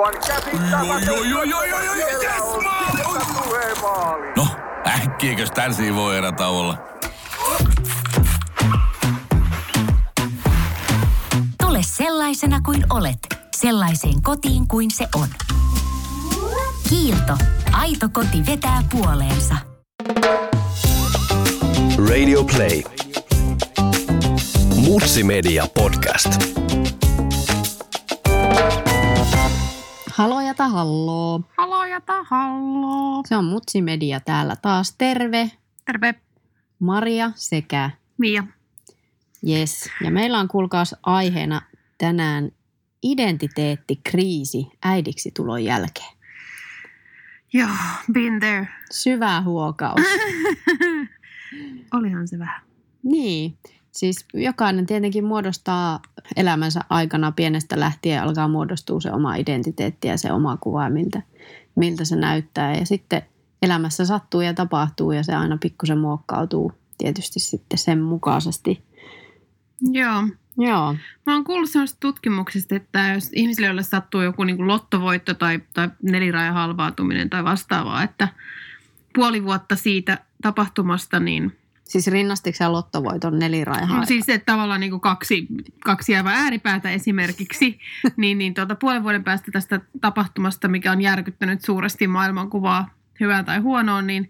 Aivan yes, maali! No, äkkiäkös tän voi erätä olla? Tule sellaisena kuin olet, sellaiseen kotiin kuin se on. Kiilto. Aito koti vetää puoleensa. Radio Play. Mutsi Media Podcast. Halojata halloo. Halojata halloo. Se on Mutsi Media täällä taas. Terve. Terve. Maria sekä Mia. Yes. Ja meillä on kuulkaas aiheena tänään identiteettikriisi äidiksi tulon jälkeen. Joo, been there. Syvä huokaus. Olihan se vähän. niin. Siis jokainen tietenkin muodostaa elämänsä aikana pienestä lähtien alkaa muodostua se oma identiteetti ja se oma kuva, miltä, miltä se näyttää. Ja sitten elämässä sattuu ja tapahtuu ja se aina pikkusen muokkautuu tietysti sitten sen mukaisesti. Joo. Joo, Mä oon kuullut sellaisesta tutkimuksesta, että jos ihmisille, joille sattuu joku niin kuin lottovoitto tai, tai nelirajan halvautuminen tai vastaavaa, että puoli vuotta siitä tapahtumasta, niin siis rinnastiko sä lottovoiton neliraihaa? No siis että tavallaan niin kuin kaksi, kaksi aivan ääripäätä esimerkiksi, niin, niin tuota, puolen vuoden päästä tästä tapahtumasta, mikä on järkyttänyt suuresti maailmankuvaa hyvää tai huonoa, niin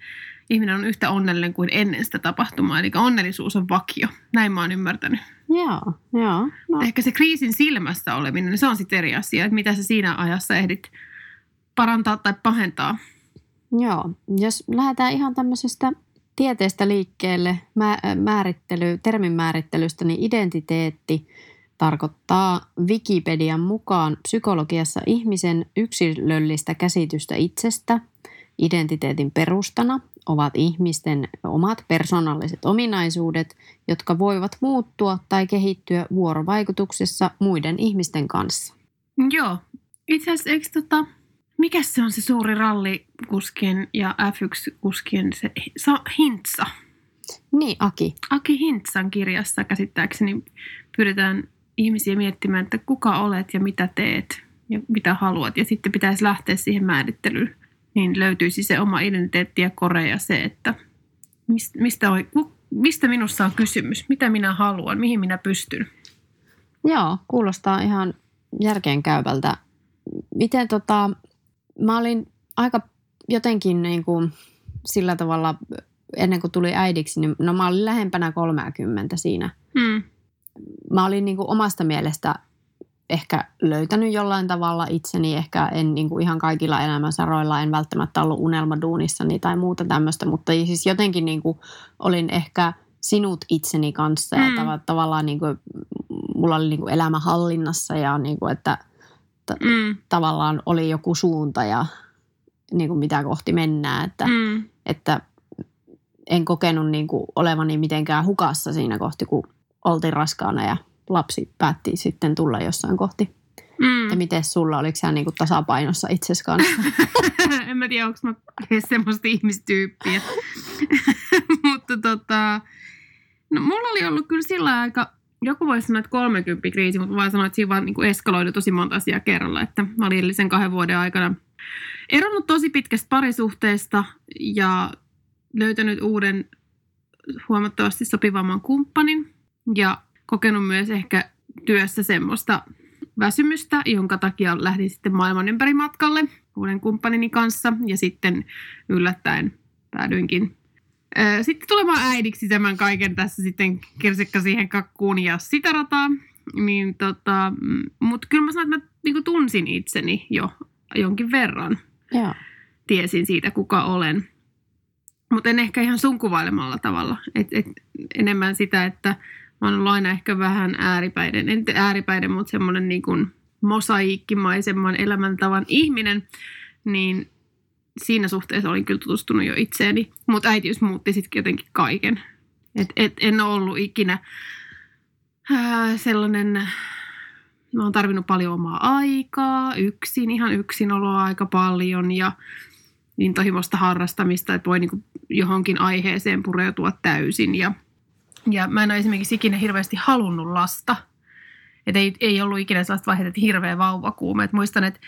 ihminen on yhtä onnellinen kuin ennen sitä tapahtumaa. Eli onnellisuus on vakio. Näin mä oon ymmärtänyt. Joo, joo. No, Ehkä se kriisin silmässä oleminen, se on sitten eri asia, että mitä sä siinä ajassa ehdit parantaa tai pahentaa. joo. Jos lähdetään ihan tämmöisestä tieteestä liikkeelle, mä, määrittely, termin määrittelystä, niin identiteetti tarkoittaa Wikipedian mukaan psykologiassa ihmisen yksilöllistä käsitystä itsestä. Identiteetin perustana ovat ihmisten omat persoonalliset ominaisuudet, jotka voivat muuttua tai kehittyä vuorovaikutuksessa muiden ihmisten kanssa. Joo. Itse asiassa, eikö tota, mikä se on se suuri rallikuskien ja F1-kuskien se sa, Hintsa? Niin, Aki. Aki Hintsan kirjassa käsittääkseni pyydetään ihmisiä miettimään, että kuka olet ja mitä teet ja mitä haluat. Ja sitten pitäisi lähteä siihen määrittelyyn. Niin löytyisi se oma identiteetti ja kore ja se, että mistä, on, mistä minussa on kysymys, mitä minä haluan, mihin minä pystyn. Joo, kuulostaa ihan järkeenkäyvältä. Miten tota, mä olin aika jotenkin niin kuin sillä tavalla, ennen kuin tuli äidiksi, niin no mä olin lähempänä 30 siinä. Hmm. Mä olin niin kuin omasta mielestä ehkä löytänyt jollain tavalla itseni, ehkä en niin kuin ihan kaikilla elämänsaroilla, en välttämättä ollut unelmaduunissani tai muuta tämmöistä, mutta siis jotenkin niin kuin olin ehkä sinut itseni kanssa ja Mm. tav- tavallaan niin kuin, mulla oli niin kuin elämä hallinnassa ja niin kuin, että t- Mm. tavallaan oli joku suunta ja niin kuin mitä kohti mennään, että, Mm. että en kokenut niin kuin olevani mitenkään hukassa siinä kohti, kun oltiin raskaana ja lapsi päätti sitten tulla jossain kohti. Mm. Ja miten sulla, oliko sä niin kuin tasapainossa itsesi kanssa? en mä tiedä, onko mä semmoista ihmistyyppiä. Mutta tota, no mulla oli ollut kyllä sillä aika, joku voisi sanoa, että 30 kriisi, mutta mä vaan sanoin, että siinä vaan niin kuin eskaloidui tosi monta asiaa kerralla. Että mä olin edellisen kahden vuoden aikana eronnut tosi pitkästä parisuhteesta ja löytänyt uuden huomattavasti sopivamman kumppanin ja kokenut myös ehkä työssä semmoista väsymystä, jonka takia lähdin sitten maailman ympäri matkalle uuden kumppanini kanssa ja sitten yllättäen päädyinkin sitten tulemaan äidiksi tämän kaiken tässä sitten kirsikka siihen kakkuun ja sitä rataa. Niin tota, mutta kyllä mä sanon, että mä niinku tunsin itseni jo jonkin verran. Joo. Tiesin siitä, kuka olen. Mutta en ehkä ihan sun kuvailemalla tavalla. Et, et, enemmän sitä, että mä oon ollut aina ehkä vähän ääripäiden, en ääripäiden, mutta semmoinen niin kuin mosaiikkimaisemman elämäntavan ihminen, niin siinä suhteessa olin kyllä tutustunut jo itseeni. Mutta äitiys muutti sitten jotenkin kaiken. Et, et, en ole ollut ikinä ää, sellainen, mä oon tarvinnut paljon omaa aikaa, yksin, ihan yksin oloa aika paljon ja intohimoista harrastamista, että voi niin johonkin aiheeseen pureutua täysin. Ja, ja mä en ole esimerkiksi ikinä hirveästi halunnut lasta. Et ei, ei ollut ikinä sellaista vaihetta, että hirveä vauvakuume. Et muistan, että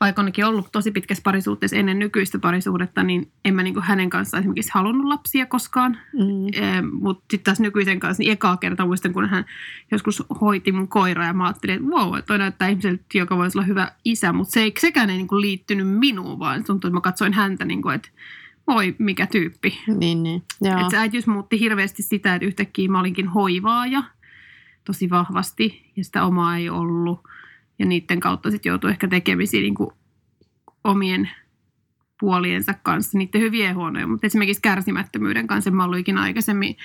vaikka onkin ollut tosi pitkässä parisuhteessa ennen nykyistä parisuhdetta, niin en mä niin kuin hänen kanssaan esimerkiksi halunnut lapsia koskaan. Mm. Eh, Mutta sitten taas nykyisen kanssa, niin ekaa kertaa muistan, kun hän joskus hoiti mun koiraa ja mä ajattelin, että wow, toi näyttää ihmiseltä, joka voisi olla hyvä isä, mutta se ei, sekään ei niin kuin liittynyt minuun, vaan tuntui, että mä katsoin häntä niin kuin, että voi mikä tyyppi. Niin, niin. Joo. Että se äitiys muutti hirveästi sitä, että yhtäkkiä mä olinkin hoivaaja tosi vahvasti ja sitä omaa ei ollut. Ja niiden kautta sitten joutui ehkä tekemisiin niin kuin omien puoliensa kanssa, niiden hyviä ja huonoja. Mutta esimerkiksi kärsimättömyyden kanssa en mä ollut ikinä aikaisemmin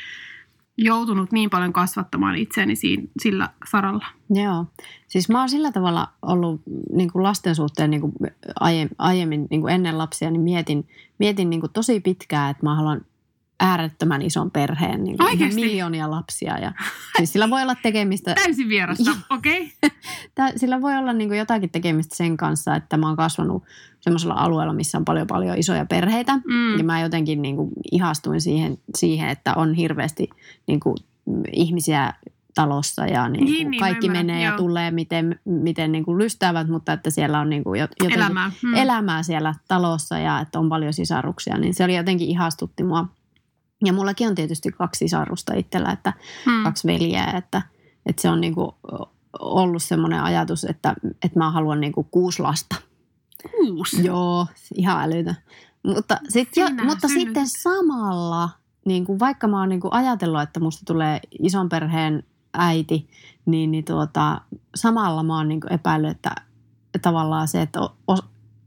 joutunut niin paljon kasvattamaan itseäni siinä, sillä saralla. Joo. Siis mä oon sillä tavalla ollut niin kuin lasten suhteen niin kuin aie- aiemmin niin kuin ennen lapsia, niin mietin, mietin niin kuin tosi pitkään, että mä haluan äärettömän ison perheen, niin kuin miljoonia lapsia. Ja, siis sillä voi olla tekemistä, Täysin vierasta, okei? Okay? sillä voi olla niin kuin jotakin tekemistä sen kanssa, että mä oon kasvanut semmoisella alueella, missä on paljon paljon isoja perheitä. Mm. Ja mä jotenkin niin kuin ihastuin siihen, siihen, että on hirveästi niin kuin ihmisiä talossa ja niin kuin Niin, niin, kaikki ymmärrän, menee ja tulee miten, miten niin kuin lystäävät, mutta että siellä on niin kuin jotenkin Elämää. Mm. elämää siellä talossa ja että on paljon sisaruksia, niin se oli jotenkin ihastutti mua. Ja mullakin on tietysti kaksi sisarusta itsellä, että Mm. kaksi veljeä, että, että se on niin kuin ollut semmoinen ajatus, että, että mä haluan niin kuin kuusi lasta. Kuusi. Joo, ihan älytä. Mutta, sit, Sinä mutta synnytät. sitten samalla, niin kuin vaikka mä oon niin kuin ajatellut, että musta tulee ison perheen äiti, niin, niin tuota, samalla mä oon niin kuin epäillyt, että tavallaan se, että,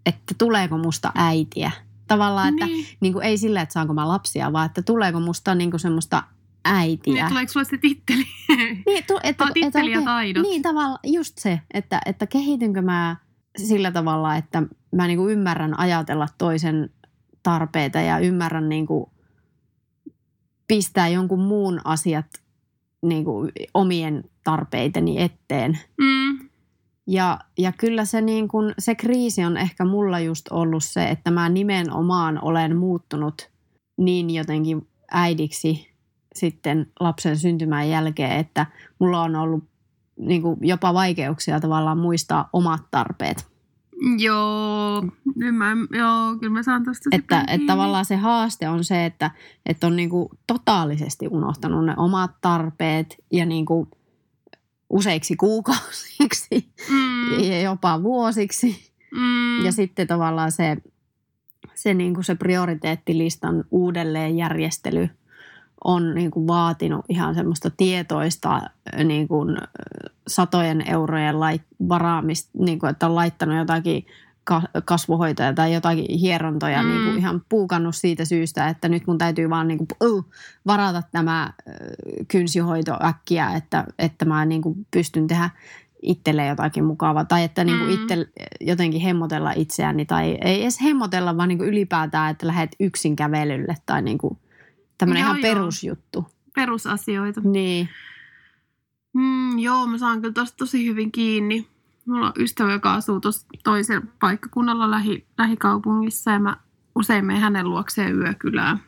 että tuleeko musta äitiä. Tavallaan, että Niin. niin kuin ei sillä, että saanko mä lapsia, vaan että tuleeko musta niin kuin semmoista äitiä. Niin, tuleeko sulle se titteli? Niin, tu, että, titteli ja oikein- taidot. Niin, tavalla, just se, että, että kehitynkö mä sillä tavalla, että mä niinku ymmärrän ajatella toisen tarpeita ja ymmärrän niinku pistää jonkun muun asiat niinku omien tarpeiteni eteen. Mm. Ja, ja kyllä se, niin kun, se kriisi on ehkä mulla just ollut se, että mä nimenomaan olen muuttunut niin jotenkin äidiksi sitten lapsen syntymän jälkeen, että mulla on ollut niin kuin jopa vaikeuksia tavallaan muistaa omat tarpeet. Joo, nyt mä, joo, kyllä mä saan tosta Että, että kiinni. tavallaan se haaste on se, että, että on niin kuin totaalisesti unohtanut ne omat tarpeet ja niin kuin useiksi kuukausiksi Mm, ja jopa vuosiksi. mm, Ja sitten tavallaan se, se, niin kuin se prioriteettilistan uudelleenjärjestely on niin kuin vaatinut ihan semmoista tietoista niin kuin satojen eurojen lait, varaamista, niin kuin, että on laittanut jotakin kasvohoitoja tai jotakin hierontoja Mm. niin kuin ihan puukannut siitä syystä, että nyt mun täytyy vaan niin kuin, uh, varata tämä ö, kynsihoito äkkiä, että, että mä niin kuin pystyn tehdä itselle jotakin mukavaa tai että niin kuin Mm. itse jotenkin hemmotella itseäni tai ei edes hemmotella, vaan niin kuin ylipäätään, että lähdet yksin kävelylle tai niin kuin tämmöinen ihan joo. perusjuttu. perusasioita. Niin, Mm, joo, mä saan kyllä tosta tosi hyvin kiinni. Mulla on ystävä, joka asuu tuossa toisella paikkakunnalla lähi, lähikaupungissa ja mä usein menen hänen luokseen yökylään.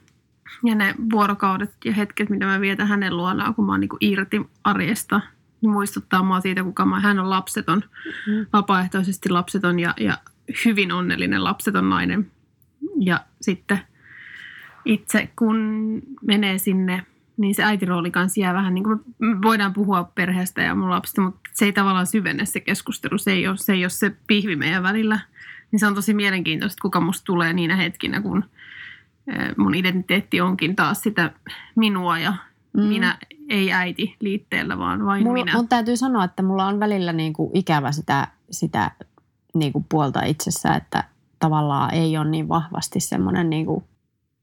Ja ne vuorokaudet ja hetket, mitä mä vietän hänen luonaan, kun mä oon niinku irti arjesta, niin muistuttaa mua siitä, kuka mä Hän on lapseton, Mm. vapaaehtoisesti lapseton ja, ja hyvin onnellinen lapseton nainen. Ja sitten itse kun menee sinne, niin se äitirooli kanssa jää vähän niin kuin, me voidaan puhua perheestä ja mun lapsista, mutta se ei tavallaan syvenne se keskustelu, se ei ole se, ei ole se pihvi meidän välillä. Niin se on tosi mielenkiintoista, kuka musta tulee niinä hetkinä, kun mun identiteetti onkin taas sitä minua ja mm. minä ei äiti liitteellä, vaan vain Mulla, minä. mun täytyy sanoa, että mulla on välillä niin kuin ikävä sitä, sitä niin kuin puolta itsessä, että tavallaan ei ole niin vahvasti semmoinen niin kuin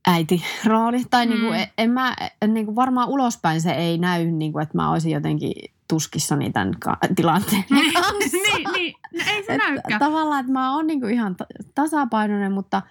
äitirooli. Tai niin kuin, Mm. en mä, niin kuin varmaan ulospäin se ei näy, niin kuin, että mä olisin jotenkin tuskissani tämän ka- tilanteen kanssa. niin, niin, no ei se Että näykään. Tavallaan, että mä oon niin kuin ihan ta- tasapainoinen, mutta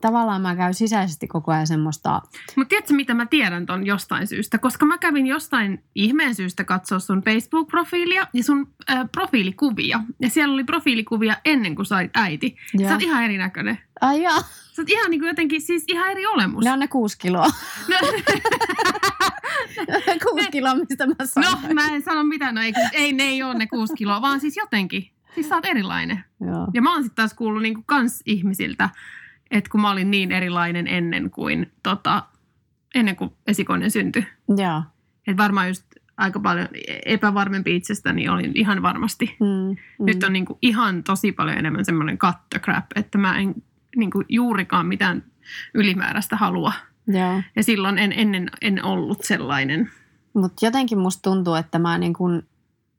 tavallaan mä käyn sisäisesti koko ajan semmoista, Mutta tiedätkö, mitä mä tiedän ton jostain syystä? Koska mä kävin jostain ihmeen syystä katsoa sun Facebook-profiilia ja sun äh, profiilikuvia. Ja siellä oli profiilikuvia ennen kuin sait äiti. Joo. Sä oot ihan erinäköinen. ai joo, Sä oot ihan niin kuin jotenkin, siis ihan eri olemus. ne on ne kuusi kiloa. No, kuusi kiloa, mistä mä no sanoin. mä en sano mitään, no ei, ei ne ei ole ne kuusi kiloa, vaan siis jotenkin. Siis sä oot erilainen. Joo. Ja mä oon sitten taas kuullut niinku kans ihmisiltä, että kun mä olin niin erilainen ennen kuin, tota, ennen kuin esikoinen syntyi. Joo. Että varmaan just aika paljon epävarmempi itsestäni olin ihan varmasti. Mm, mm. Nyt on niinku ihan tosi paljon enemmän semmoinen cut the crap, että mä en niinku juurikaan mitään ylimääräistä halua. Joo. Ja silloin en ennen en ollut sellainen. Mutta jotenkin musta tuntuu, että mä niin kun,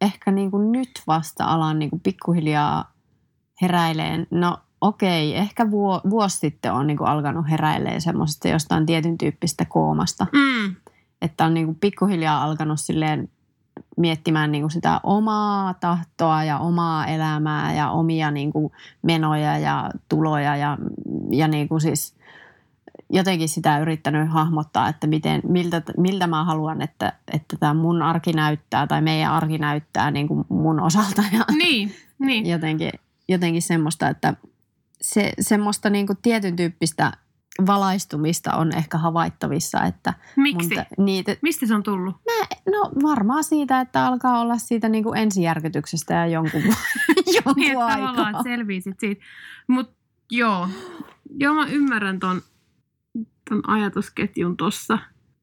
ehkä niin kun nyt vasta alan niin kun pikkuhiljaa heräileen. No okei, ehkä vuo, vuosi sitten on niin kun alkanut heräileen semmoisesta jostain tietyn tyyppistä koomasta. Mm. Että on niin kun pikkuhiljaa alkanut silleen miettimään niin kuin sitä omaa tahtoa ja omaa elämää ja omia niin kuin menoja ja tuloja ja, ja niin kuin siis jotenkin sitä yrittänyt hahmottaa, että miten, miltä, miltä mä haluan, että, että tämä mun arki näyttää tai meidän arki näyttää niin kuin mun osalta ja Niin, niin. jotenkin, jotenkin semmoista, että se, semmoista niin kuin tietyn tyyppistä valaistumista on ehkä havaittavissa, että Miksi? mun niitä, Mistä se on tullut? Mä, no varmaan siitä, että alkaa olla siitä niin kuin ensijärkytyksestä ja jonkun, jonkun Niin, tavallaan, aikaa. että selviisit siitä. Mutta joo, joo mä ymmärrän ton, ton ajatusketjun tossa.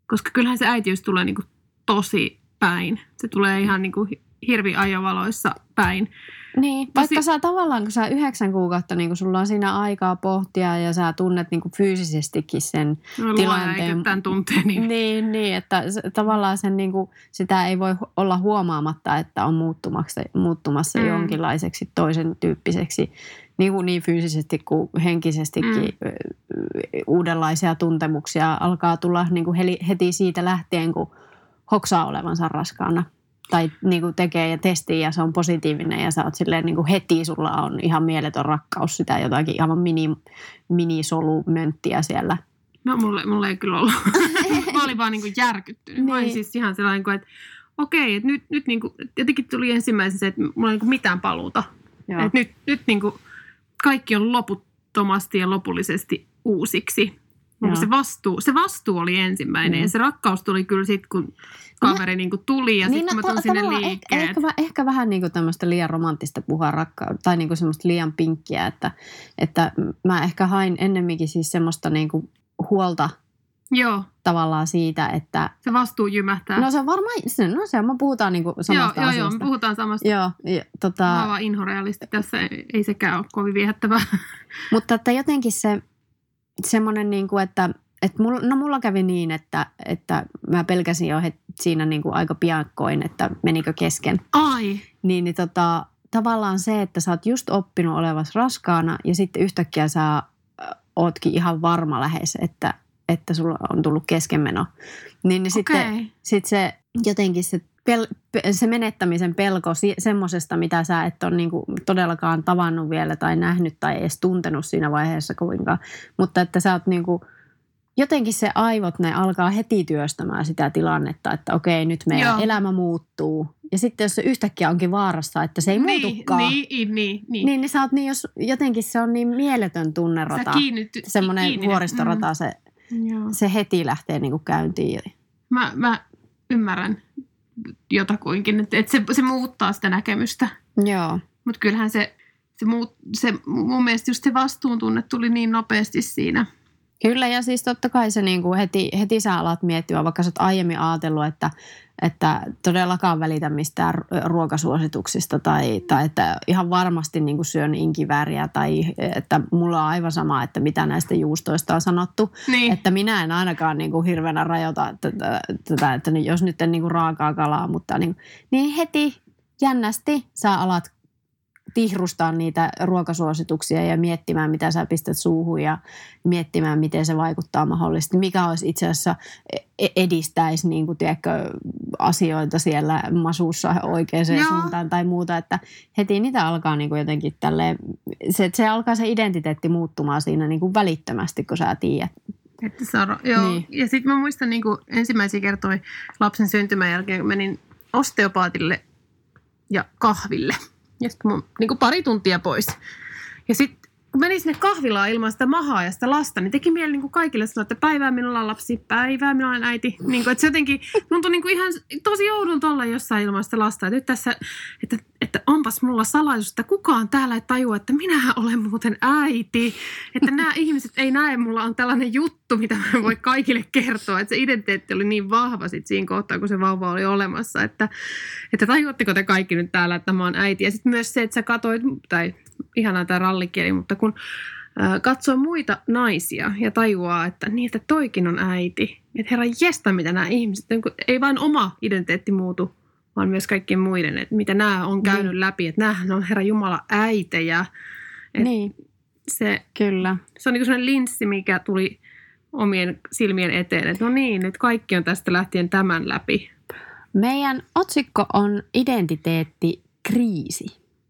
Koska kyllähän se äitiys tulee niinku tosi päin. Se tulee ihan niinku hi- hirvi ajovaloissa päin. Niin, vaikka Tosi- sä tavallaan, kun sä yhdeksän kuukautta, niin kun sulla on siinä aikaa pohtia ja sä tunnet niin fyysisestikin sen No, Tilanteen- tämän tunteen. Niin. Niin, niin että se, tavallaan sen niin kuin, sitä ei voi olla huomaamatta, että on muuttumassa, muuttumassa Mm. jonkinlaiseksi toisen tyyppiseksi niin, kuin niin fyysisesti kuin henkisestikin mm. uudenlaisia tuntemuksia alkaa tulla niin kuin heti siitä lähtien, kun hoksaa olevansa raskaana tai niin kuin tekee ja testii ja se on positiivinen ja sä oot silleen niin kuin heti sulla on ihan mieletön rakkaus sitä jotakin ihan mini, minisolumönttiä siellä. No mulle, mulle ei kyllä ollut. mä olin vaan niinku järkyttynyt. Mä olin Niin. siis ihan sellainen, kuin, että okei, että nyt, nyt niinku, jotenkin tuli ensimmäisenä se, että mulla ei niinku mitään paluuta. Joo. Et nyt, nyt niinku kaikki on loputtomasti ja lopullisesti uusiksi. Joo. Se vastuu, se vastuu oli ensimmäinen Mm. ja se rakkaus tuli kyllä sitten, kun kaveri niinku tuli ja sitten kun mä tulin sinne tavallaan ehkä, ehkä, ehkä vähän niin kuin tämmöistä liian romanttista puhua rakkautta tai niin kuin semmoista liian pinkkiä, että, että mä ehkä hain ennemminkin siis semmoista niin kuin huolta Joo, tavallaan siitä, että se vastuu jymähtää. no se on varmaan, se, no se on, me puhutaan niin kuin joo, samasta joo, joo, asiasta. me puhutaan samasta. Joo, ja, Mä tota, oon vaan inhorealisti tässä, ei, ei sekään ole kovin viehättävää. mutta että jotenkin se semmoinen, niin kuin, että, että mulla, no mulla kävi niin, että, että mä pelkäsin jo het, siinä niin kuin aika piakkoin, että menikö kesken. Ai, Niin, niin tota, tavallaan se, että sä oot just oppinut olevas raskaana ja sitten yhtäkkiä sä ootkin ihan varma lähes, että, että sulla on tullut keskenmeno. Niin, niin sitten okei. sit se jotenkin se, pel, pe- se menettämisen pelko semmoisesta, mitä sä et ole niinku todellakaan tavannut vielä tai nähnyt tai edes tuntenut siinä vaiheessa kovinkaan. Mutta että sä oot niinku, jotenkin se aivot, ne alkaa heti työstämään sitä tilannetta, että okei, nyt meidän Joo. Elämä muuttuu. Ja sitten jos se yhtäkkiä onkin vaarassa, että se ei niin, muutukaan, Niin, niin, niin. niin, niin sä oot niin, jos jotenkin se on niin mieletön tunnerata. Semmoinen kiinni- vuoristorata, se, Mm, joo. se heti lähtee niinku käyntiin. Mä, mä ymmärrän jotakuinkin, että, että se, se muuttaa sitä näkemystä. Joo. Mutta kyllähän se, se, muut, se, mun mielestä just se vastuuntunne tuli niin nopeasti siinä. Kyllä, ja siis totta kai se niin kuin heti, heti sä alat miettiä, vaikka sä oot aiemmin ajatellut, että, että todellakaan välitä mistään ru- ruokasuosituksista tai, tai että ihan varmasti niin kuin syön inkivääriä tai että mulla on aivan sama, että mitä näistä juustoista on sanottu. Niin. Että minä en ainakaan niin kuin hirveänä rajoita tätä, tätä että jos nyt en niin kuin raakaa kalaa, mutta niin, niin heti jännästi sä alat tihrustaa niitä ruokasuosituksia ja miettimään, mitä sä pistät suuhun ja miettimään, miten se vaikuttaa mahdollisesti. Mikä olisi itse asiassa e- edistäisi niin kuin, tiedätkö, asioita siellä masussa oikeaan Joo. suuntaan tai muuta. Että heti niitä alkaa niin kuin jotenkin tälleen, se, se alkaa se identiteetti muuttumaan siinä niin kuin välittömästi, kun sä tiedät. Että on, joo. Niin. Niin. Ja sitten mä muistan niin ensimmäisiä kertoi lapsen syntymän jälkeen, kun menin osteopaatille ja kahville. Ja sitten mun niin pari tuntia pois. Ja sitten kun menin sinne kahvilaan ilman sitä mahaa ja sitä lasta, niin teki mieli niin kuin kaikille sanoa, että päivää minulla on lapsi, päivää minulla on äiti. Niin kuin, että se jotenkin tuntui niin kuin ihan tosi oudon olla jossain ilman sitä lasta. Ja nyt tässä, että, että onpas mulla salaisuus, että kukaan täällä ei tajua, että minähän olen muuten äiti. Että nämä ihmiset ei näe, mulla on tällainen juttu, mitä mä voi kaikille kertoa. Että se identiteetti oli niin vahva sit siinä kohtaa, kun se vauva oli olemassa. Että, että tajuatteko te kaikki nyt täällä, että mä oon äiti. Ja sitten myös se, että sä katoit, tai ihanaa tämä rallikieli, mutta kun katsoo muita naisia ja tajuaa, että niin, että toikin on äiti. Että herra jesta, mitä nämä ihmiset, niin ei vain oma identiteetti muutu, vaan myös kaikkien muiden, että mitä nämä on käynyt Niin. läpi, että näähän on herra Jumala äitejä. Et Niin, Se, kyllä. se on niin sellainen linssi, mikä tuli omien silmien eteen, että no niin, nyt kaikki on tästä lähtien tämän läpi. Meidän otsikko on identiteettikriisi.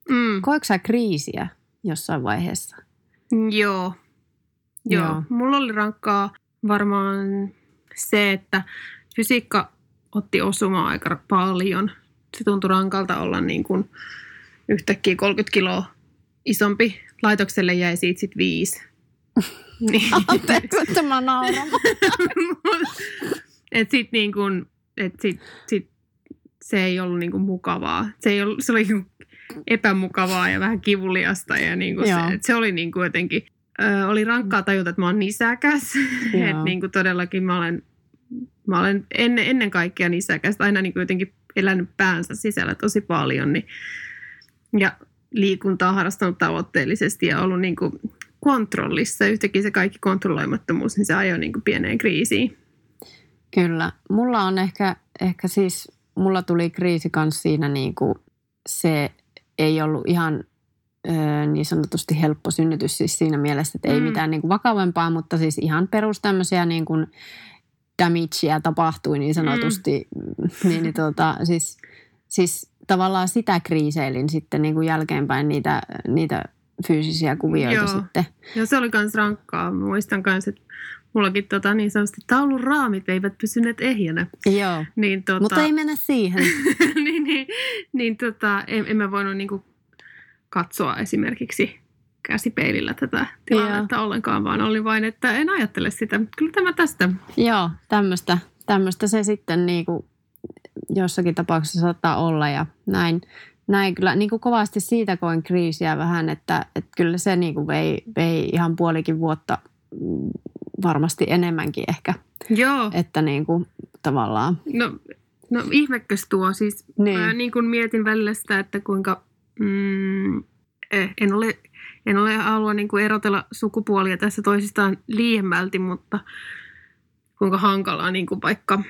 Mm. Koetko sä kriisiä jossain vaiheessa? Joo. Joo. Joo. Mulla oli rankkaa varmaan se, että fysiikka otti osumaa aika paljon. Se tuntui rankalta olla niin kuin yhtäkkiä 30 kiloa isompi. Laitokselle jäi siitä sitten viisi. niin. Anteeksi, että mä nauran. et sit niin kuin, et sit, sit se ei ollut niin kuin mukavaa. Se, ei ollut, se oli niin kuin epämukavaa ja vähän kivuliasta ja niin kuin se, et se oli niin kuin jotenkin, ö, oli rankkaa tajuta, että mä oon nisäkäs. Että niin kuin todellakin mä olen, mä olen ennen, ennen kaikkea nisäkäs, aina niin kuin jotenkin elänyt päänsä sisällä tosi paljon. Niin, ja liikuntaa harrastanut tavoitteellisesti ja ollut niin kuin kontrollissa. Yhtäkkiä se kaikki kontrolloimattomuus, niin se ajoi niin kuin pieneen kriisiin. Kyllä. Mulla on ehkä, ehkä siis, mulla tuli kriisi kanssa siinä niin kuin se ei ollut ihan niin sanotusti helppo synnytys siis siinä mielessä, että ei Mm. mitään niin kuin vakavempaa, mutta siis ihan perus tämmöisiä niin kuin damagea tapahtui niin sanotusti. Mm. Niin, niin tuota, siis, siis tavallaan sitä kriiseilin sitten niin kuin jälkeenpäin niitä, niitä fyysisiä kuvioita Joo. sitten. Ja se oli myös rankkaa. Muistan myös, että mullakin tota, niin sanotusti taulun raamit eivät pysyneet ehjänä. Joo, Niin, tota, mutta ei mennä siihen. niin, niin, niin tota, en, en mä voinut niinku katsoa esimerkiksi käsipeilillä tätä tilannetta ollenkaan, vaan oli vain, että en ajattele sitä. Kyllä tämä tästä. Joo, tämmöistä, tämmöistä se sitten niin kuin jossakin tapauksessa saattaa olla ja näin. Näin kyllä niin kuin kovasti siitä koin kriisiä vähän, että, että kyllä se niin kuin vei, vei ihan puolikin vuotta varmasti enemmänkin ehkä, Joo, että niin kuin tavallaan. no, no ihmekös tuo. Siis Niin. mä niin kuin mietin välillä sitä, että kuinka mm, eh, en ole, en ole halua niin kuin erotella sukupuolia tässä toisistaan liiemmälti, mutta kuinka hankalaa niin kuin vaikka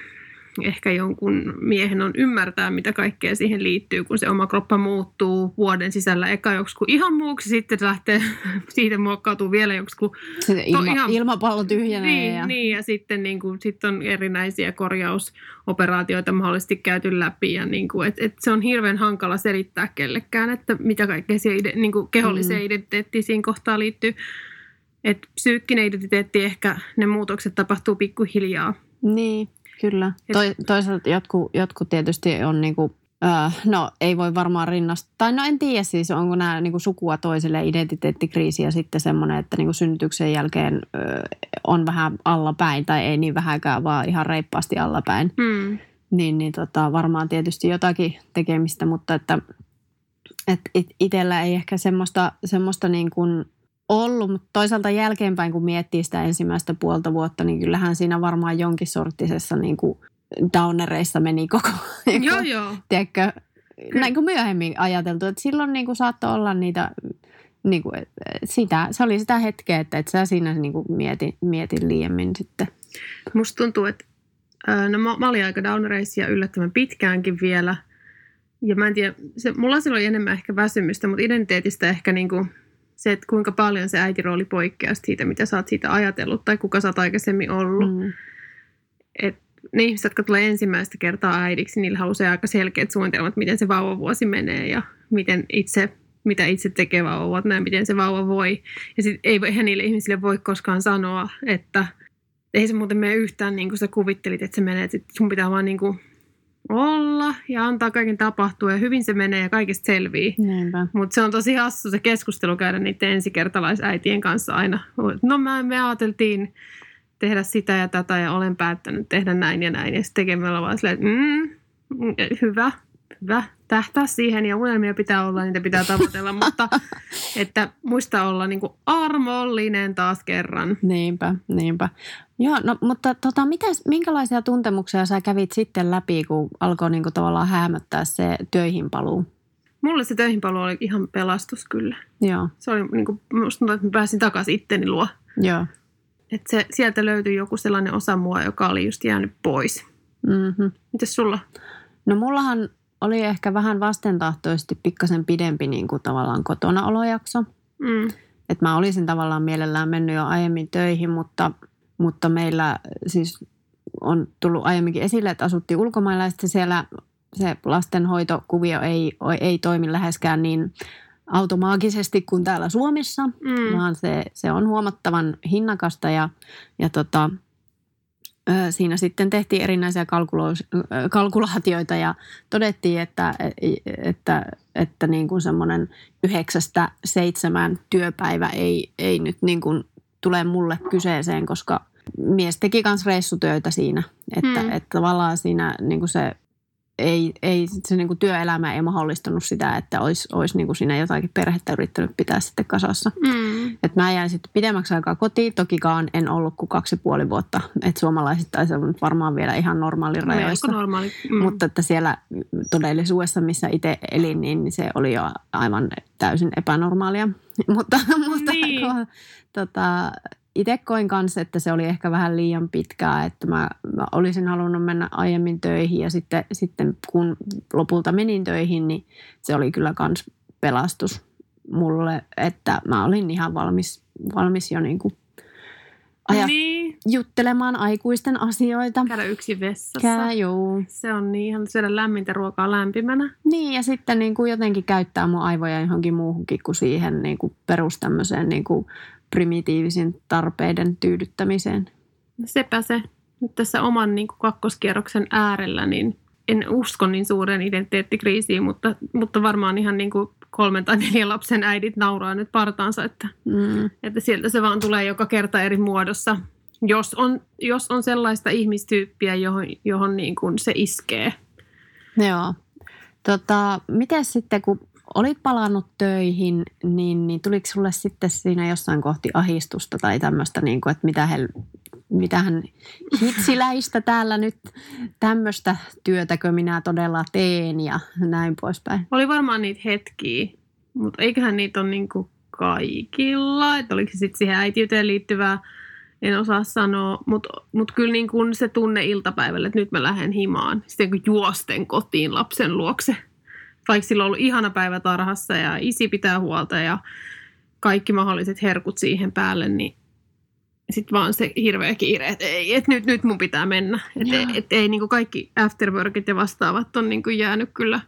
ehkä jonkun miehen on ymmärtää, mitä kaikkea siihen liittyy, kun se oma kroppa muuttuu vuoden sisällä eka joksikin ihan muuksi, sitten lähtee, siitä muokkautuu vielä joksikin Se ilma, ihan- ilmapallo tyhjenee niin, ja niin, ja sitten niin kuin, sit on erinäisiä korjausoperaatioita mahdollisesti käyty läpi. Ja niin kuin, et, et se on hirveän hankala selittää kellekään, että mitä kaikkea siihen niin kuin keholliseen Mm. mm. identiteettiin siinä kohtaa liittyy. Et psyykkinen identiteetti ehkä, ne muutokset tapahtuu pikkuhiljaa. Niin, kyllä. Toi, toisaalta jotkut, jotkut tietysti on niinku, äh, no ei voi varmaan rinnastaa, tai no en tiedä siis, onko nämä niinku sukua toiselle identiteettikriisi ja sitten semmoinen, että niinku synnytyksen jälkeen äh, on vähän allapäin, tai ei niin vähäkään, vaan ihan reippaasti allapäin. Hmm. Niin, niin tota, varmaan tietysti jotakin tekemistä, mutta että et it- itsellä ei ehkä semmoista, semmoista niin kuin ollut, mutta toisaalta jälkeenpäin, kun miettii sitä ensimmäistä puolta vuotta, niin kyllähän siinä varmaan jonkin sorttisessa niin kuin downereissa meni koko, Joo, joo. tiedätkö, näin kuin myöhemmin ajateltu, että silloin niin kuin saattoi olla niitä, niin kuin, sitä, se oli sitä hetkeä, että et sä siinä niin kuin mieti, mieti liiemmin sitten. Musta tuntuu, että ää, no, mä, mä olin aika downereissa ja yllättävän pitkäänkin vielä. Ja mä en tiedä, se, mulla silloin enemmän ehkä väsymystä, mutta identiteetistä ehkä niinku se, että kuinka paljon se äitirooli poikkeaa siitä, mitä sä oot siitä ajatellut tai kuka sä oot aikaisemmin ollut. Mm. Et ne ihmiset, jotka tulee ensimmäistä kertaa äidiksi, niillä on usein aika selkeät suunnitelmat, miten se vauvavuosi menee ja miten itse, mitä itse tekee vauvat, näin miten se vauva voi. Ja sitten ei, eihän niille ihmisille voi koskaan sanoa, että ei se muuten mene yhtään niin kuin sä kuvittelit, että se menee. Että sun pitää vaan niin kuin olla ja antaa kaiken tapahtua ja hyvin se menee ja kaikesta selvii. Mutta se on tosi hassu se keskustelu käydä niiden ensikertalaisäitien kanssa aina. No mä, me ajateltiin tehdä sitä ja tätä ja olen päättänyt tehdä näin ja näin. Ja sitten tekemällä vaan silleen, että mm, hyvä, hyvä, tähtää siihen ja unelmia pitää olla, niitä pitää tavoitella, mutta että muista olla niin kuin armollinen taas kerran. Niinpä, niinpä. Joo, no mutta tota, mitäs, minkälaisia tuntemuksia sä kävit sitten läpi, kun alkoi niinku tavallaan häämöttää se töihin paluu? Mulle se töihinpaluu oli ihan pelastus kyllä. Joo, Se oli niin kuin, musta tuntuu, että mä pääsin takaisin itteni luo. joo. Että se, sieltä löytyi joku sellainen osa mua, joka oli just jäänyt pois. Mm-hmm. Mites sulla? No mullahan oli ehkä vähän vastentahtoisesti pikkasen pidempi niin kuin tavallaan kotona olojakso. Mm. Että mä olisin tavallaan mielellään mennyt jo aiemmin töihin, mutta, mutta meillä siis on tullut aiemminkin esille, että asuttiin ulkomailla ja sitten siellä se lastenhoitokuvio ei, ei toimi läheskään niin automaagisesti kuin täällä Suomessa, Mm. vaan se, se on huomattavan hinnakasta ja, ja tota, siinä sitten tehtiin erinäisiä kalkulo- kalkulaatioita ja todettiin, että, että, että niin kuin semmoinen yhdeksästä seitsemän työpäivä ei, ei nyt niin kuin tule mulle kyseeseen, koska mies teki myös reissutöitä siinä, että, Mm. että tavallaan siinä niin kuin se ei, ei se niin kuin työelämä ei mahdollistanut sitä, että olisi, olisi niin kuin siinä jotakin perhettä yrittänyt pitää sitten kasassa. Mm. Et mä jäin sitten pidemmäksi aikaa kotiin, tokikaan en ollut kuin kaksi ja puoli vuotta. Että suomalaiset taisi olla varmaan vielä ihan normaalin Melko rajoissa. normaali. Mm. Mutta että siellä todellisuudessa, missä itse elin, niin se oli jo aivan täysin epänormaalia. mutta mutta Niin. kun, tota, itse koin kanssa, että se oli ehkä vähän liian pitkää, että mä, mä olisin halunnut mennä aiemmin töihin ja sitten, sitten kun lopulta menin töihin, niin se oli kyllä kans pelastus mulle, että mä olin ihan valmis, valmis jo niin kuin ajat, Niin, juttelemaan aikuisten asioita. käydä yksin vessassa. Kää, juu. Se on niin ihan syödä lämmintä ruokaa lämpimänä. Niin, ja sitten niin kuin jotenkin käyttää mun aivoja johonkin muuhunkin kuin siihen niin kuin perus tämmöiseen niin kuin primitiivisin tarpeiden tyydyttämiseen. Sepä se. Nyt tässä oman niin kuin kakkoskierroksen äärellä, niin en usko niin suureen identiteettikriisiin, mutta, mutta varmaan ihan niin kuin kolmen tai neljän lapsen äidit nauraa nyt partaansa, että, Mm. että sieltä se vaan tulee joka kerta eri muodossa. Jos on, jos on sellaista ihmistyyppiä, johon, johon niin kuin se iskee. Joo. Tota, miten sitten, kun olit palannut töihin, niin, niin tuliko sulle sitten siinä jossain kohti ahistusta tai tämmöistä, niin kuin, että mitä hel, mitähän hitsiläistä täällä nyt tämmöistä työtäkö minä todella teen ja näin poispäin. Oli varmaan niitä hetkiä, mutta eiköhän niitä ole niin kuin kaikilla. Että oliko se sitten siihen äitiyteen liittyvää, en osaa sanoa. Mutta mut kyllä niin kuin se tunne iltapäivällä, että nyt mä lähden himaan. Sitten kun juosten kotiin lapsen luokse. Vaikka sillä on ollut ihana päivä tarhassa ja isi pitää huolta ja kaikki mahdolliset herkut siihen päälle, niin sitten vaan se hirveä kiire, että ei, että nyt, nyt mun pitää mennä. Että ei, et ei niin kuin kaikki afterworkit ja vastaavat on niin kuin jäänyt kyllä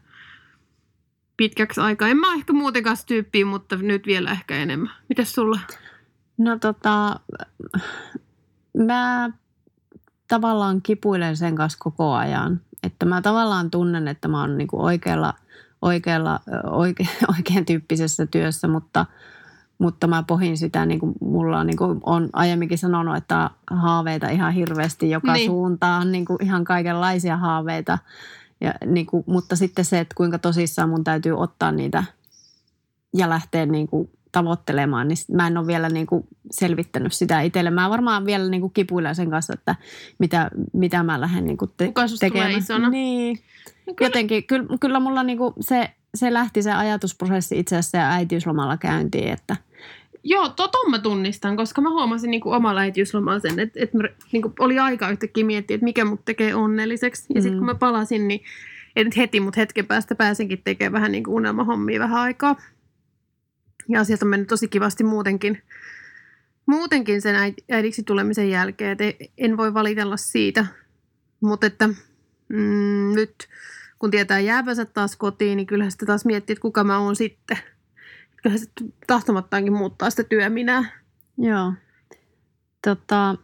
pitkäksi aikaa. En mä ole ehkä muutenkaan tyyppiä, mutta nyt vielä ehkä enemmän. Mitäs sulla? No tota, mä tavallaan kipuilen sen kanssa koko ajan. Että mä tavallaan tunnen, että mä oon niinku oikealla, oikealla oike, oikean tyyppisessä työssä, mutta, mutta mä pohin sitä, niin kuin mulla on, niin kuin on aiemminkin sanonut, että haaveita ihan hirveästi joka Niin. suuntaan, niin kuin ihan kaikenlaisia haaveita. Ja, niin kuin, mutta sitten se, että kuinka tosissaan mun täytyy ottaa niitä ja lähteä niin kuin tavoittelemaan, niin mä en ole vielä niin kuin selvittänyt sitä itselle. Mä varmaan vielä niin kuin kipuilen sen kanssa, että mitä, mitä mä lähden niin kuin te- Kuka susta tulee tekemään. isona? Niin. No kyllä. Jotenkin, kyllä, kyllä mulla niin kuin se, se lähti se ajatusprosessi itse asiassa ja äitiyslomalla käyntiin, että Joo, toton mä tunnistan, koska mä huomasin niin kuin omalla äitiyslomalla sen, että, että mä, niin kuin oli aika yhtäkkiä miettiä, että mikä mut tekee onnelliseksi. Ja sitten Mm. kun mä palasin, niin en heti, mutta hetken päästä pääsenkin tekemään vähän niin kuin unelmahommia vähän aikaa. Ja asiat on mennyt tosi kivasti muutenkin, muutenkin sen äid- äidiksi tulemisen jälkeen. Et ei- en voi valitella siitä, mutta että mm, nyt kun tietää jäävänsä taas kotiin, niin kyllähän sitä taas miettii, että kuka mä oon sitten. Kyllähän se tahtomattaankin muuttaa sitä työminää. Joo. Tota,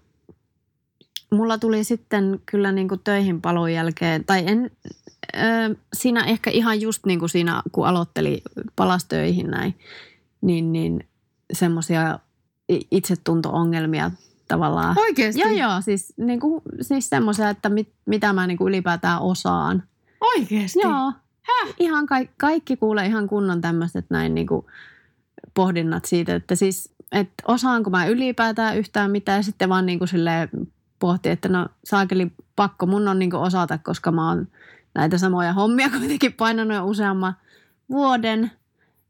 mulla tuli sitten kyllä niin kuin töihin palun jälkeen, tai en, ö, siinä ehkä ihan just niin kuin siinä, kun aloitteli palastöihin näin, niin, niin semmoisia itsetunto-ongelmia tavallaan. Oikeesti? Joo, joo, siis, niin kuin, siis semmoisia, että mit, mitä mä niin kuin ylipäätään osaan. Oikeesti? Joo. Häh? Ihan ka- kaikki kuulee ihan kunnon tämmöiset näin niin kuin pohdinnat siitä, että siis, että osaanko mä ylipäätään yhtään mitään ja sitten vaan niin kuin silleen pohti, että no saakeli pakko mun on niin kuin osata, koska mä oon näitä samoja hommia kuitenkin painanut jo useamman vuoden.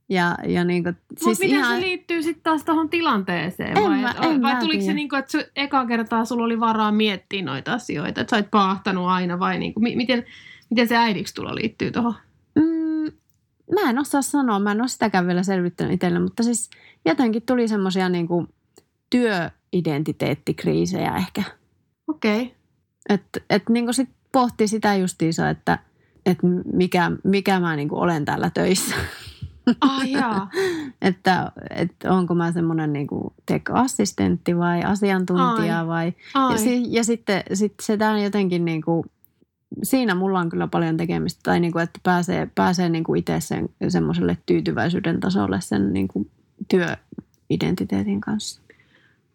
Ja, ja niin kuin, siis miten ihan, se liittyy sitten taas tuohon tilanteeseen? En vai mä- et- en vai mä tuliko se tiedä. niin kuin, että su, eka kertaa sulla oli varaa miettiä noita asioita, että sä oot paahtanut aina vai niin kuin, mi- miten, miten se äidiksi tulo liittyy tuohon? Mm, mä en osaa sanoa, mä en ole sitäkään vielä selvittänyt itselle, mutta siis jotenkin tuli semmoisia niin työidentiteettikriisejä ehkä. Okei. Okay. Että et niin sit pohti sitä justiinsa, että et mikä, mikä mä niin olen täällä töissä. Ah jaa. että et onko mä semmoinen niin tech-assistentti vai asiantuntija Ai. vai... Ai. Ja, si, ja sitten sit se tää jotenkin niin kuin, siinä mulla on kyllä paljon tekemistä. Tai niin kuin, että pääsee, pääsee niin kuin itse sen, semmoiselle tyytyväisyyden tasolle sen niin kuin työidentiteetin kanssa.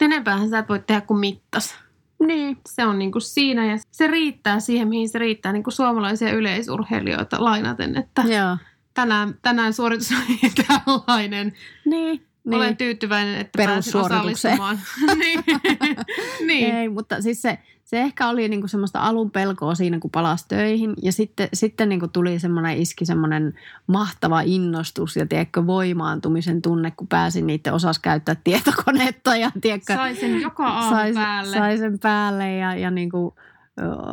Enempäähän sä et voi tehdä kuin mittas. Niin. Se on niin kuin siinä ja se riittää siihen, mihin se riittää niin kuin suomalaisia yleisurheilijoita lainaten, että Joo. Tänään, tänään suoritus oli tällainen. Niin. Niin. Olen tyytyväinen, että pääsin osallistumaan. niin. niin. Ei, mutta siis se, se ehkä oli niinku semmoista alun pelkoa siinä, kun palasi töihin. Ja sitten, sitten niinku tuli semmoinen, iski semmoinen mahtava innostus ja tiedätkö, voimaantumisen tunne, kun pääsin niiden osas käyttää tietokonetta. Ja, tiedätkö, Sai sen joka aamu sai, päälle. sai sen päälle ja, ja niinku,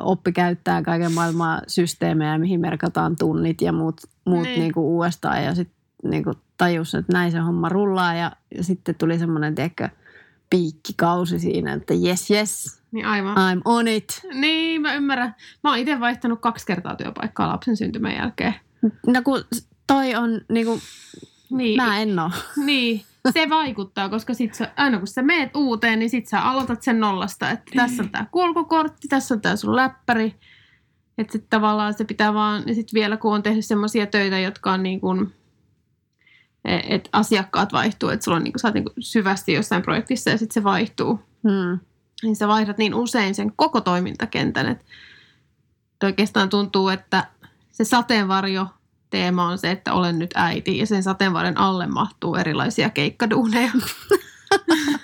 oppi käyttää kaiken maailman systeemejä, mihin merkataan tunnit ja muut, muut Niin. niinku uudestaan. Ja sitten niinku tajus, että näin se homma rullaa ja, ja sitten tuli semmoinen, tiedätkö, piikkikausi siinä, että yes, yes, Niin aivan. I'm on it. Niin, mä ymmärrän. Mä oon itse vaihtanut kaksi kertaa työpaikkaa lapsen syntymän jälkeen. No kun toi on niinku, Niin, mä en oo. niin. Se vaikuttaa, koska sit sä, aina kun sä meet uuteen, niin sit sä aloitat sen nollasta. Että tässä on tää kulkukortti, tässä on tää sun läppäri. Että sit tavallaan se pitää vaan, ja sit vielä kun on tehnyt semmoisia töitä, jotka on niin kuin, että asiakkaat vaihtuu, että sulla on niin kuin, sä oot niin kuin syvästi jossain projektissa ja sitten se vaihtuu. Hmm. niin sä vaihdat niin usein sen koko toimintakentän, että oikeastaan tuntuu, että se sateenvarjo teema on se, että olen nyt äiti ja sen sateenvarjon alle mahtuu erilaisia keikkaduuneja.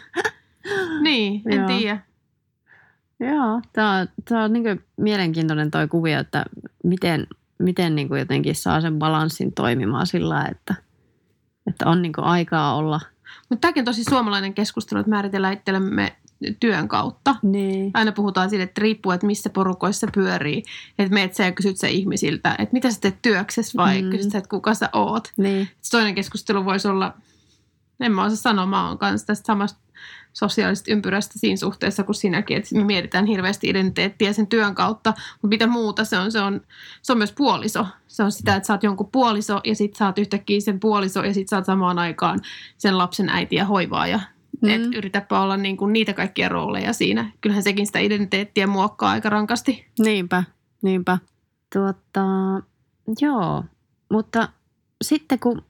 niin, en Joo. tiedä. Joo, tämä on, tää on niinku mielenkiintoinen toi kuvio, että miten, miten niinku jotenkin saa sen balanssin toimimaan sillä että, että on niinku aikaa olla. Mutta tämäkin on tosi suomalainen keskustelu, että määritellään itsellemme työn kautta. Niin. Aina puhutaan siitä, että riippuu, että missä porukoissa pyörii. Että meet sä ja kysyt sä ihmisiltä, että mitä sä teet työksessä vai Mm. kysyt sä, että kuka sä oot. Niin. Sitten toinen keskustelu voisi olla, en mä osaa sanoa, mä oon kanssa tästä samasta sosiaalisesta ympyrästä siinä suhteessa kuin sinäkin, että me mietitään hirveästi identiteettiä sen työn kautta, mutta mitä muuta se on, se on, se on myös puoliso. Se on sitä, että sä oot jonkun puoliso ja sit sä oot yhtäkkiä sen puoliso ja sit sä oot samaan aikaan sen lapsen äiti ja hoivaaja. Mm. Et yritäpä olla niin kuin niitä kaikkia rooleja siinä. Kyllähän sekin sitä identiteettiä muokkaa aika rankasti. Niinpä, niinpä. Tuota, joo, mutta sitten kun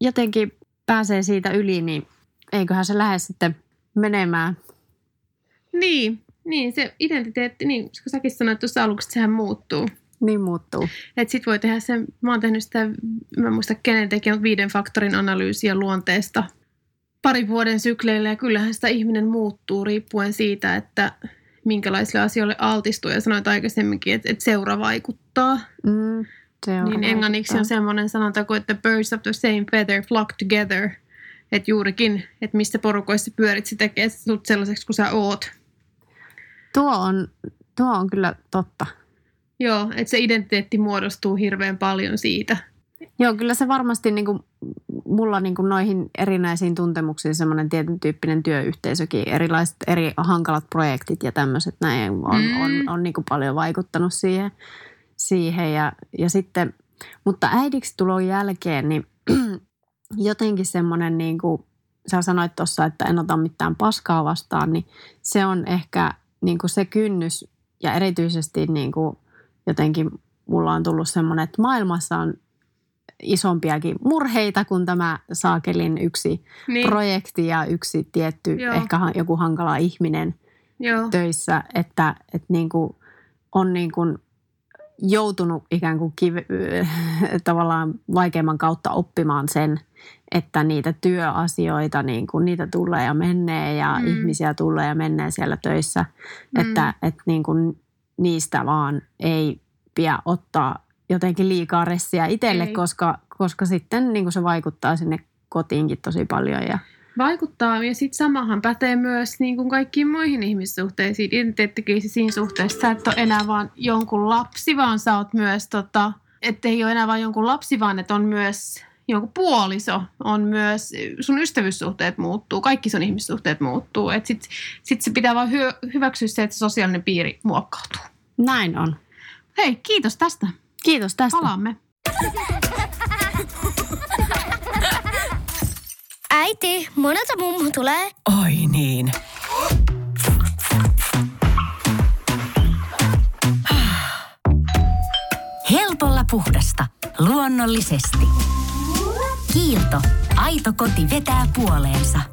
jotenkin pääsee siitä yli, niin eiköhän se lähde sitten menemään. Niin, niin se identiteetti, niin kun säkin sanoit tuossa aluksi, että sehän muuttuu. Niin muuttuu. Että sit voi tehdä sen, mä oon tehnyt sitä, mä en muista kenen teki, viiden faktorin analyysiä luonteesta parin vuoden sykleillä ja kyllähän sitä ihminen muuttuu riippuen siitä, että minkälaisille asioille altistuu ja sanoit aikaisemminkin, että, että seura vaikuttaa. Mm, se on Niin englanniksi on semmoinen sanonta kuin, että birds of the same feather flock together. Että juurikin, että mistä porukoissa pyörit, se tekee sut sellaiseksi kuin sä oot. Tuo on, tuo on kyllä totta. Joo, että se identiteetti muodostuu hirveän paljon siitä. Joo, kyllä se varmasti niin kuin, mulla niin kuin noihin erinäisiin tuntemuksiin semmoinen tietyn tyyppinen työyhteisökin, erilaiset eri hankalat projektit ja tämmöiset näin on, Mm. on, on niin kuin paljon vaikuttanut siihen. siihen ja, ja sitten, mutta äidiksi tulon jälkeen niin jotenkin semmoinen niin kuin, sä sanoit tuossa, että en ota mitään paskaa vastaan, niin se on ehkä niin kuin se kynnys ja erityisesti niin kuin jotenkin mulla on tullut semmoinen, että maailmassa on isompiakin murheita kuin tämä Saakelin yksi Niin. projekti ja yksi tietty, Joo. ehkä joku hankala ihminen Joo. töissä, että, että niin kuin on niin kuin joutunut ikään kuin kive, tavallaan vaikeimman kautta oppimaan sen, että niitä työasioita, niin kuin niitä tulee ja menee ja mm. ihmisiä tulee ja menee siellä töissä, Mm. että, että niin kuin niistä vaan ei pidä ottaa jotenkin liikaa ressiä itselle, Ei. koska, koska sitten niin kuin se vaikuttaa sinne kotiinkin tosi paljon ja Vaikuttaa ja sitten samahan pätee myös niin kuin kaikkiin muihin ihmissuhteisiin. Identiteettikriisi siinä suhteessa, sä et ole enää vaan jonkun lapsi, vaan sä oot myös, tota, että ei ole enää vaan jonkun lapsi, vaan että on myös jonkun puoliso, on myös, sun ystävyyssuhteet muuttuu, kaikki sun ihmissuhteet muuttuu. Että sit, sit se pitää vaan hyö, hyväksyä se, että sosiaalinen piiri muokkautuu. näin on. Hei, kiitos tästä. Kiitos tästä. Palaamme. Äiti, monelta mummu tulee? Oi niin. Helpolla puhdasta. Luonnollisesti. Kiilto. Aito koti vetää puoleensa.